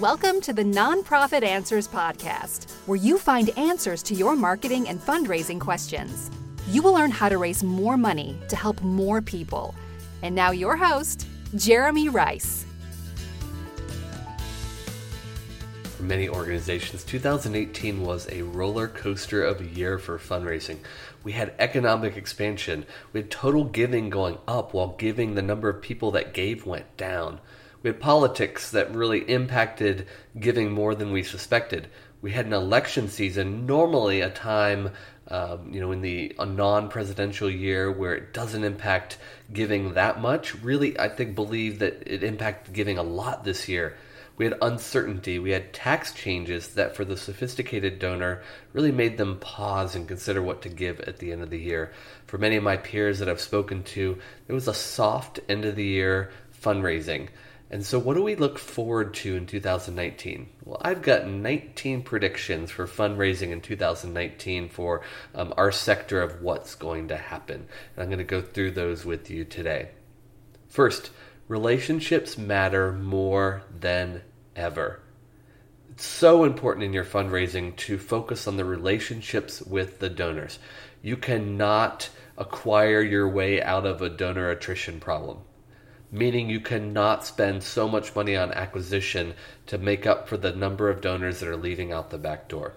Welcome to the Nonprofit Answers Podcast, where you find answers to your marketing and fundraising questions. You will learn how to raise more money to help more people. And now, your host, Jeremy Rice. For many organizations, 2018 was a roller coaster of a year for fundraising. We had economic expansion, we had total giving going up while giving the number of people that gave went down. We had politics that really impacted giving more than we suspected. We had an election season, normally a time, um, you know, in the a non-presidential year where it doesn't impact giving that much. Really, I think believe that it impacted giving a lot this year. We had uncertainty. We had tax changes that, for the sophisticated donor, really made them pause and consider what to give at the end of the year. For many of my peers that I've spoken to, it was a soft end of the year fundraising. And so, what do we look forward to in 2019? Well, I've got 19 predictions for fundraising in 2019 for um, our sector of what's going to happen. And I'm going to go through those with you today. First, relationships matter more than ever. It's so important in your fundraising to focus on the relationships with the donors. You cannot acquire your way out of a donor attrition problem meaning you cannot spend so much money on acquisition to make up for the number of donors that are leaving out the back door.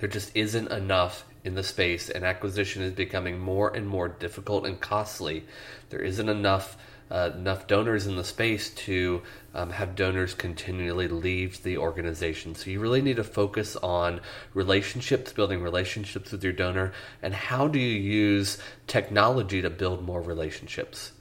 There just isn't enough in the space, and acquisition is becoming more and more difficult and costly. There isn't enough. Uh, enough donors in the space to um, have donors continually leave the organization. So you really need to focus on relationships, building relationships with your donor, and how do you use technology to build more relationships.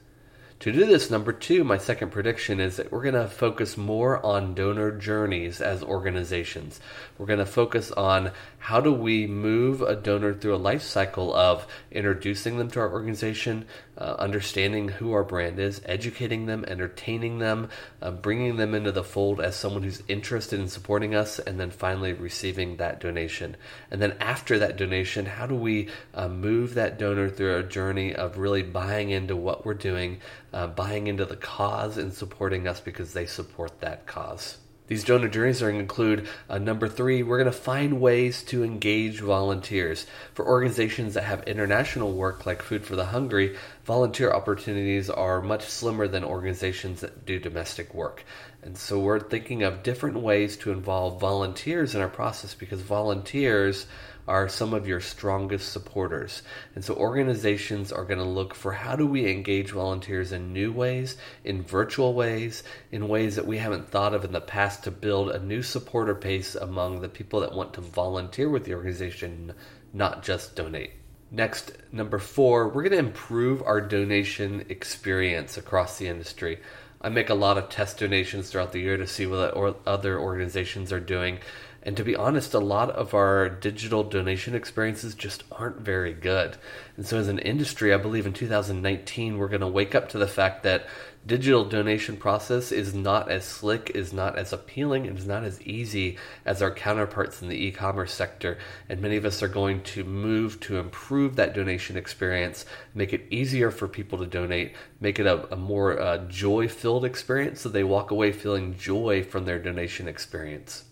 To do this, number two, my second prediction is that we're going to focus more on donor journeys as organizations. We're going to focus on how do we move a donor through a life cycle of introducing them to our organization, uh, understanding who our brand is, educating them, entertaining them, uh, bringing them into the fold as someone who's interested in supporting us, and then finally receiving that donation. And then after that donation, how do we uh, move that donor through a journey of really buying into what we're doing, uh, buying into the cause, and supporting us because they support that cause? These donor journeys are going to include uh, number three, we're going to find ways to engage volunteers. For organizations that have international work like Food for the Hungry, volunteer opportunities are much slimmer than organizations that do domestic work. And so we're thinking of different ways to involve volunteers in our process because volunteers are some of your strongest supporters. And so organizations are going to look for how do we engage volunteers in new ways, in virtual ways, in ways that we haven't thought of in the past to build a new supporter base among the people that want to volunteer with the organization, not just donate. Next, number four, we're going to improve our donation experience across the industry. I make a lot of test donations throughout the year to see what other organizations are doing. And to be honest, a lot of our digital donation experiences just aren't very good. And so, as an industry, I believe in 2019, we're going to wake up to the fact that digital donation process is not as slick, is not as appealing, and is not as easy as our counterparts in the e-commerce sector. And many of us are going to move to improve that donation experience, make it easier for people to donate, make it a, a more uh, joy-filled experience, so they walk away feeling joy from their donation experience.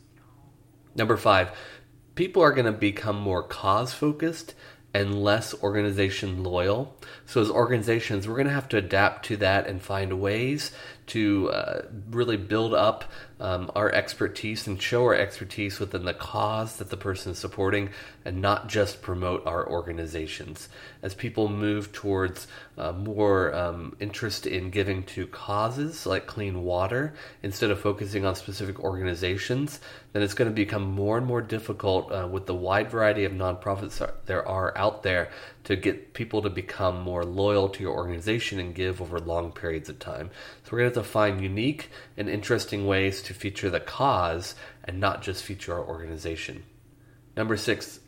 Number five, people are going to become more cause focused and less organization loyal. So, as organizations, we're going to have to adapt to that and find ways to uh, really build up um, our expertise and show our expertise within the cause that the person is supporting and not just promote our organizations. As people move towards uh, more um, interest in giving to causes like clean water instead of focusing on specific organizations, then it's going to become more and more difficult uh, with the wide variety of nonprofits there are out there to get people to become more loyal to your organization and give over long periods of time. So we're going to have to find unique and interesting ways to feature the cause and not just feature our organization. Number six,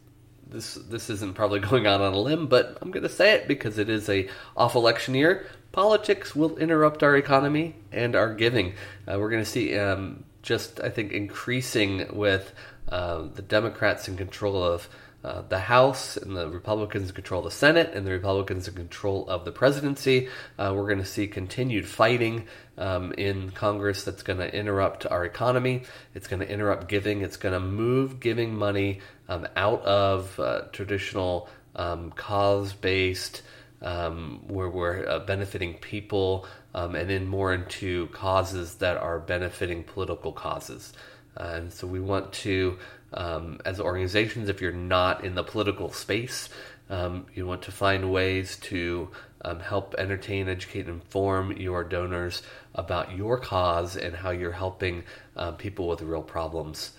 this this isn't probably going out on a limb, but I'm going to say it because it is a off election year. Politics will interrupt our economy and our giving. Uh, we're going to see um, just I think increasing with uh, the Democrats in control of uh, the House and the Republicans control the Senate and the Republicans in control of the presidency. Uh, we're going to see continued fighting um, in Congress that's going to interrupt our economy. It's going to interrupt giving. It's going to move giving money um, out of uh, traditional um, cause based, um, where we're uh, benefiting people, um, and then more into causes that are benefiting political causes. And so we want to um, as organizations, if you're not in the political space, um, you want to find ways to um, help entertain, educate, inform your donors about your cause and how you're helping uh, people with real problems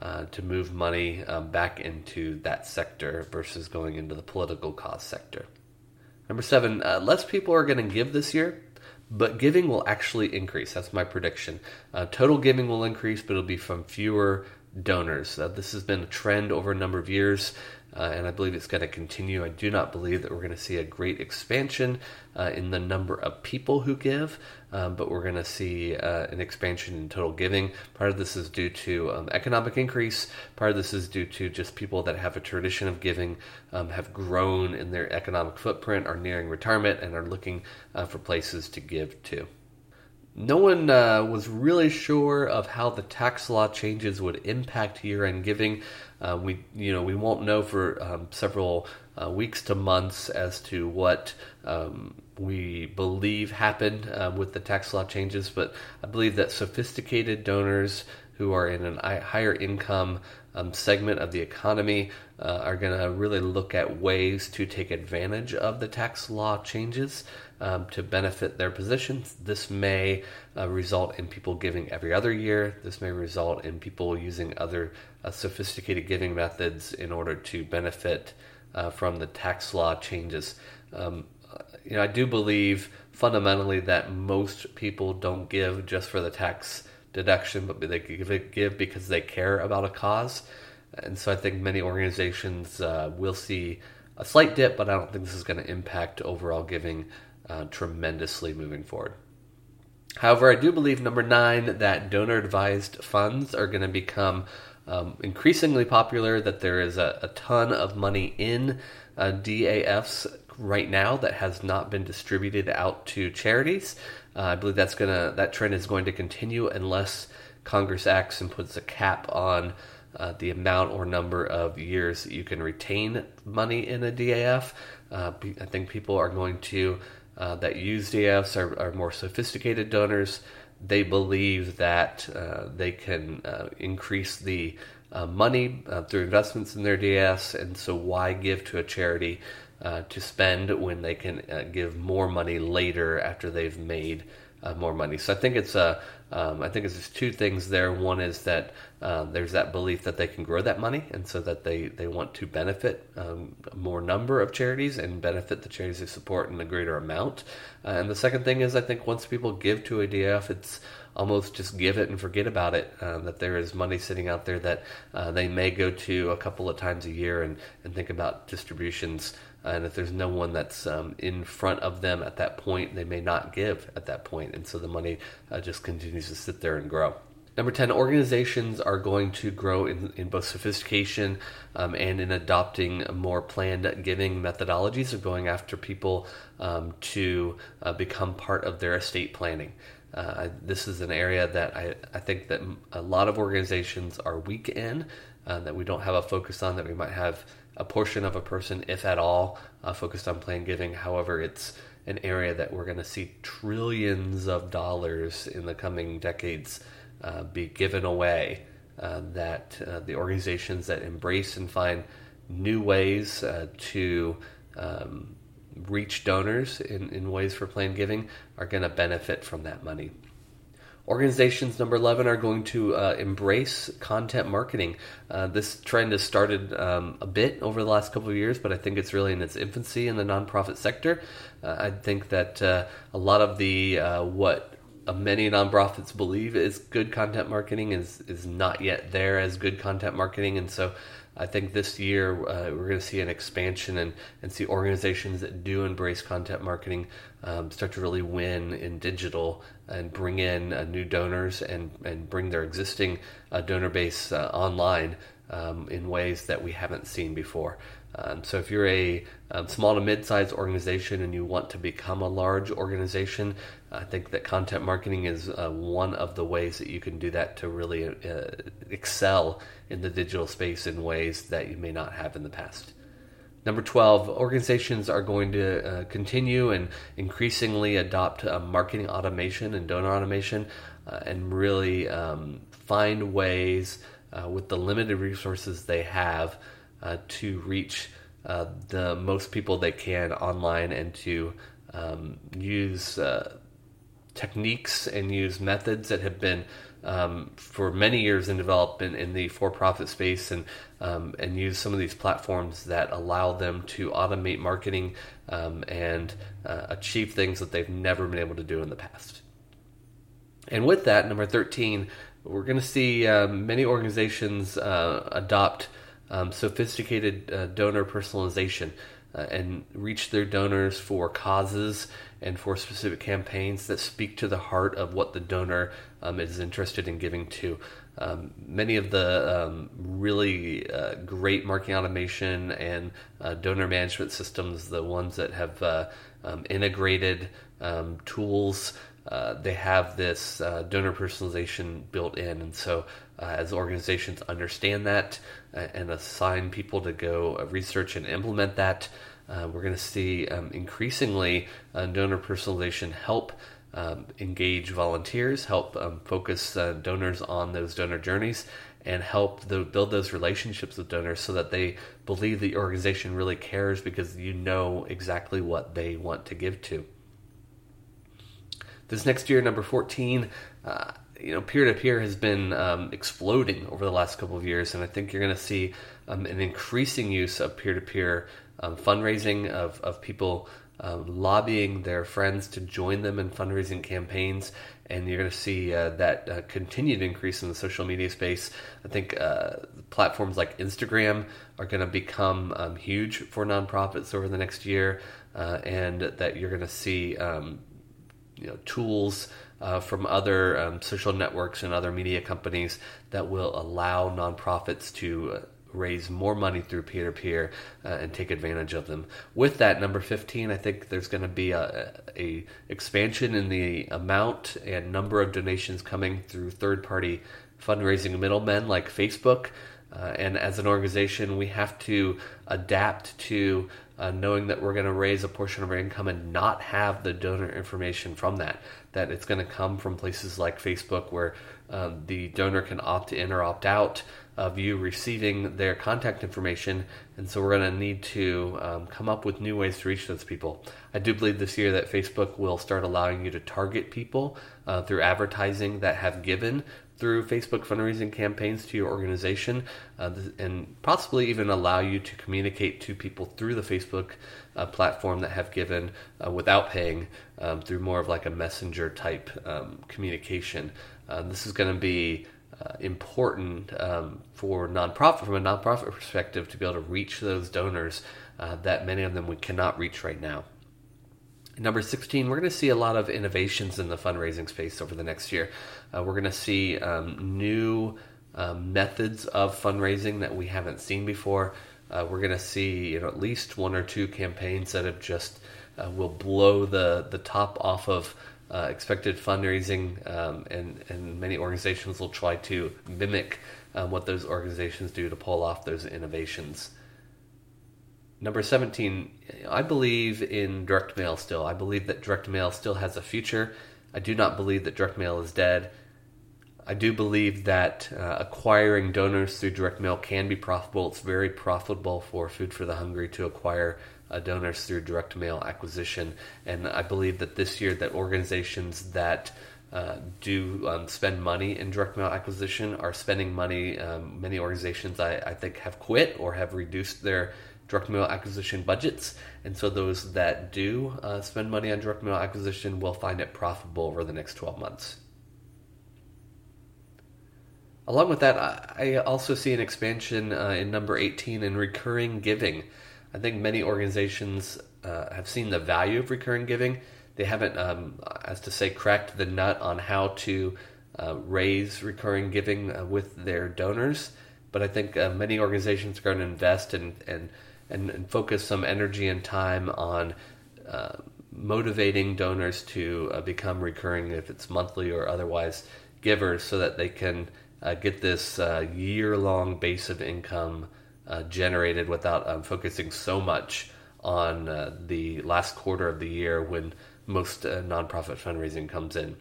uh, to move money um, back into that sector versus going into the political cause sector. Number seven, uh, less people are going to give this year, but giving will actually increase. That's my prediction. Uh, total giving will increase, but it'll be from fewer donors. Uh, this has been a trend over a number of years, uh, and I believe it's going to continue. I do not believe that we're going to see a great expansion uh, in the number of people who give, um, but we're going to see uh, an expansion in total giving. Part of this is due to um, economic increase. Part of this is due to just people that have a tradition of giving um, have grown in their economic footprint, are nearing retirement, and are looking uh, for places to give to no one uh, was really sure of how the tax law changes would impact year-end giving. Uh, we, you know, we won't know for um, several uh, weeks to months as to what um, we believe happened uh, with the tax law changes. But I believe that sophisticated donors who are in a higher income um, segment of the economy uh, are going to really look at ways to take advantage of the tax law changes um, to benefit their positions. This may uh, result in people giving every other year. This may result in people using other uh, sophisticated giving methods in order to benefit uh, from the tax law changes. Um, you know, I do believe fundamentally that most people don't give just for the tax deduction, but they give, give because they care about a cause. And so I think many organizations uh, will see a slight dip, but I don't think this is going to impact overall giving uh, tremendously moving forward. However, I do believe number nine that donor advised funds are going to become um, increasingly popular, that there is a, a ton of money in uh, DAFs right now that has not been distributed out to charities. Uh, I believe that's gonna that trend is going to continue unless Congress acts and puts a cap on uh, the amount or number of years you can retain money in a DAF. Uh, I think people are going to uh, that use DAFs are, are, more sophisticated donors. They believe that uh, they can uh, increase the uh, money uh, through investments in their DAFs, and so why give to a charity to spend when they can give more money later after they've made more money? So I think it's a um, I think there's two things there. One is that uh, there's that belief that they can grow that money, and so that they, they want to benefit um, more number of charities and benefit the charities they support in a greater amount. Uh, and the second thing is, I think once people give to a DAF, it's almost just give it and forget about it. Uh, that there is money sitting out there that uh, they may go to a couple of times a year and, and think about distributions and if there's no one that's um, in front of them at that point, they may not give at that point, and so the money uh, just continues to sit there and grow. Number 10, organizations are going to grow in, in both sophistication um, and in adopting more planned giving methodologies of going after people um, to uh, become part of their estate planning. Uh, this is an area that I, I think that a lot of organizations are weak in, uh, that we don't have a focus on, that we might have a portion of a person, if at all, uh, focused on plan giving. However, it's an area that we're going to see trillions of dollars in the coming decades uh, be given away. Uh, that uh, the organizations that embrace and find new ways uh, to um, reach donors in, in ways for plan giving are going to benefit from that money. Organizations, number 11, are going to uh, embrace content marketing. Uh, this trend has started um, a bit over the last couple of years, but I think it's really in its infancy in the nonprofit sector. Uh, I think that uh, a lot of the uh, what many nonprofits believe is good content marketing is is not yet there as good content marketing, and so I think this year uh, we're going to see an expansion and, and see organizations that do embrace content marketing um, start to really win in digital and bring in uh, new donors and, and bring their existing uh, donor base uh, online um, in ways that we haven't seen before. Um, so if you're a um, small to mid-sized organization and you want to become a large organization, I think that content marketing is uh, one of the ways that you can do that to really uh, excel in the digital space in ways that you may not have in the past. Number 12, organizations are going to uh, continue and increasingly adopt uh, marketing automation and donor automation uh, and really um, find ways uh, with the limited resources they have uh, to reach uh, the most people they can online and to um, use techniques and use methods that have been um, for many years in development in the for-profit space and um, and use some of these platforms that allow them to automate marketing um, and uh, achieve things that they've never been able to do in the past. And with that, number 13, we're going to see uh, many organizations uh, adopt um, sophisticated uh, donor personalization uh, and reach their donors for causes and for specific campaigns that speak to the heart of what the donor um, is interested in giving to. Um, many of the um, really uh, great marketing automation and uh, donor management systems, the ones that have uh, um, integrated um, tools, uh, they have this uh, donor personalization built in. And so, as organizations understand that and assign people to go research and implement that, uh, we're going to see um, increasingly uh, donor personalization help um, engage volunteers, help um, focus uh, donors on those donor journeys, and help the, build those relationships with donors so that they believe the organization really cares because you know exactly what they want to give to. This next year, number 14, uh, you know, peer to peer has been um, exploding over the last couple of years, and I think you're going to see um, an increasing use of peer to peer fundraising, of, of people um, lobbying their friends to join them in fundraising campaigns. And you're going to see uh, that uh, continued increase in the social media space. I think uh, platforms like Instagram are going to become um, huge for nonprofits over the next year, uh, and that you're going to see um, you know, tools uh, from other um, social networks and other media companies that will allow nonprofits to uh, raise more money through peer to peer and take advantage of them. With that, number 15, I think there's going to be a, a expansion in the amount and number of donations coming through third party fundraising middlemen like Facebook. Uh, and as an organization, we have to adapt to uh, knowing that we're going to raise a portion of our income and not have the donor information from that. That it's going to come from places like Facebook where um, the donor can opt in or opt out of you receiving their contact information. And so we're going to need to um, come up with new ways to reach those people. I do believe this year that Facebook will start allowing you to target people uh, through advertising that have given through Facebook fundraising campaigns to your organization, uh, and possibly even allow you to communicate to people through the Facebook uh, platform that have given uh, without paying um, through more of like a messenger type um, communication. Uh, this is going to be uh, important um, for nonprofit from a nonprofit perspective to be able to reach those donors uh, that many of them we cannot reach right now. Number 16, we're going to see a lot of innovations in the fundraising space over the next year. Uh, we're going to see um, new um, methods of fundraising that we haven't seen before. Uh, we're going to see you know, at least one or two campaigns that have just uh, will blow the, the top off of uh, expected fundraising, um, and, and many organizations will try to mimic um, what those organizations do to pull off those innovations. Number 17, I believe in direct mail still. I believe that direct mail still has a future. I do not believe that direct mail is dead. I do believe that uh, acquiring donors through direct mail can be profitable. It's very profitable for Food for the Hungry to acquire uh, donors through direct mail acquisition. And I believe that this year that organizations that uh, do um, spend money in direct mail acquisition are spending money. Um, many organizations I, I, think have quit or have reduced their direct mail acquisition budgets, and so those that do uh, spend money on direct mail acquisition will find it profitable over the next 12 months. Along with that, I also see an expansion uh, in number 18 in recurring giving. I think many organizations uh, have seen the value of recurring giving. They haven't, um, as to say, cracked the nut on how to uh, raise recurring giving uh, with their donors. But I think uh, many organizations are going to invest and, and, and, and focus some energy and time on uh, motivating donors to uh, become recurring, if it's monthly or otherwise, givers so that they can uh, get this year long base of income generated without um, focusing so much on the last quarter of the year when most nonprofit fundraising comes in.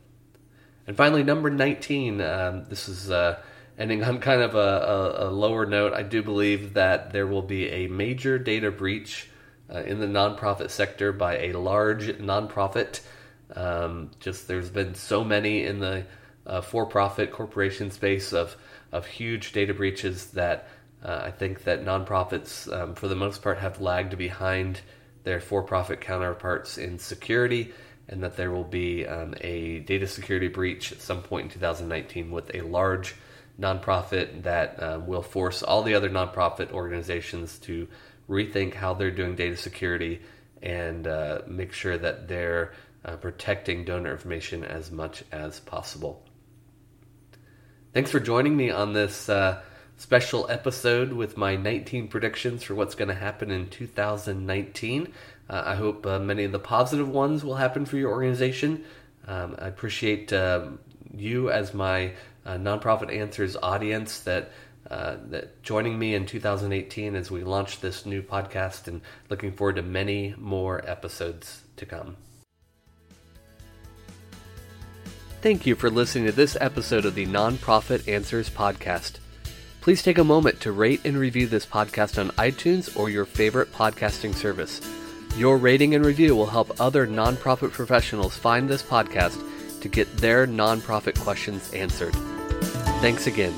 And finally, number 19. Um, this is uh, ending on kind of a, a, a, lower note. I do believe that there will be a major data breach uh, in the nonprofit sector by a large nonprofit. Um, just there's been so many in the uh, for-profit corporation space of of huge data breaches that uh, I think that nonprofits, um, for the most part, have lagged behind their for-profit counterparts in security and that there will be um, a data security breach at some point in 2019 with a large nonprofit that uh, will force all the other nonprofit organizations to rethink how they're doing data security and uh, make sure that they're uh, protecting donor information as much as possible. Thanks for joining me on this uh, special episode with my 19 predictions for what's going to happen in 2019. Uh, I hope uh, many of the positive ones will happen for your organization. Um, I appreciate um, you as my uh, nonprofit answers audience that uh, that joining me in 2018 as we launch this new podcast, and looking forward to many more episodes to come. Thank you for listening to this episode of the Nonprofit Answers Podcast. Please take a moment to rate and review this podcast on iTunes or your favorite podcasting service. Your rating and review will help other nonprofit professionals find this podcast to get their nonprofit questions answered. Thanks again.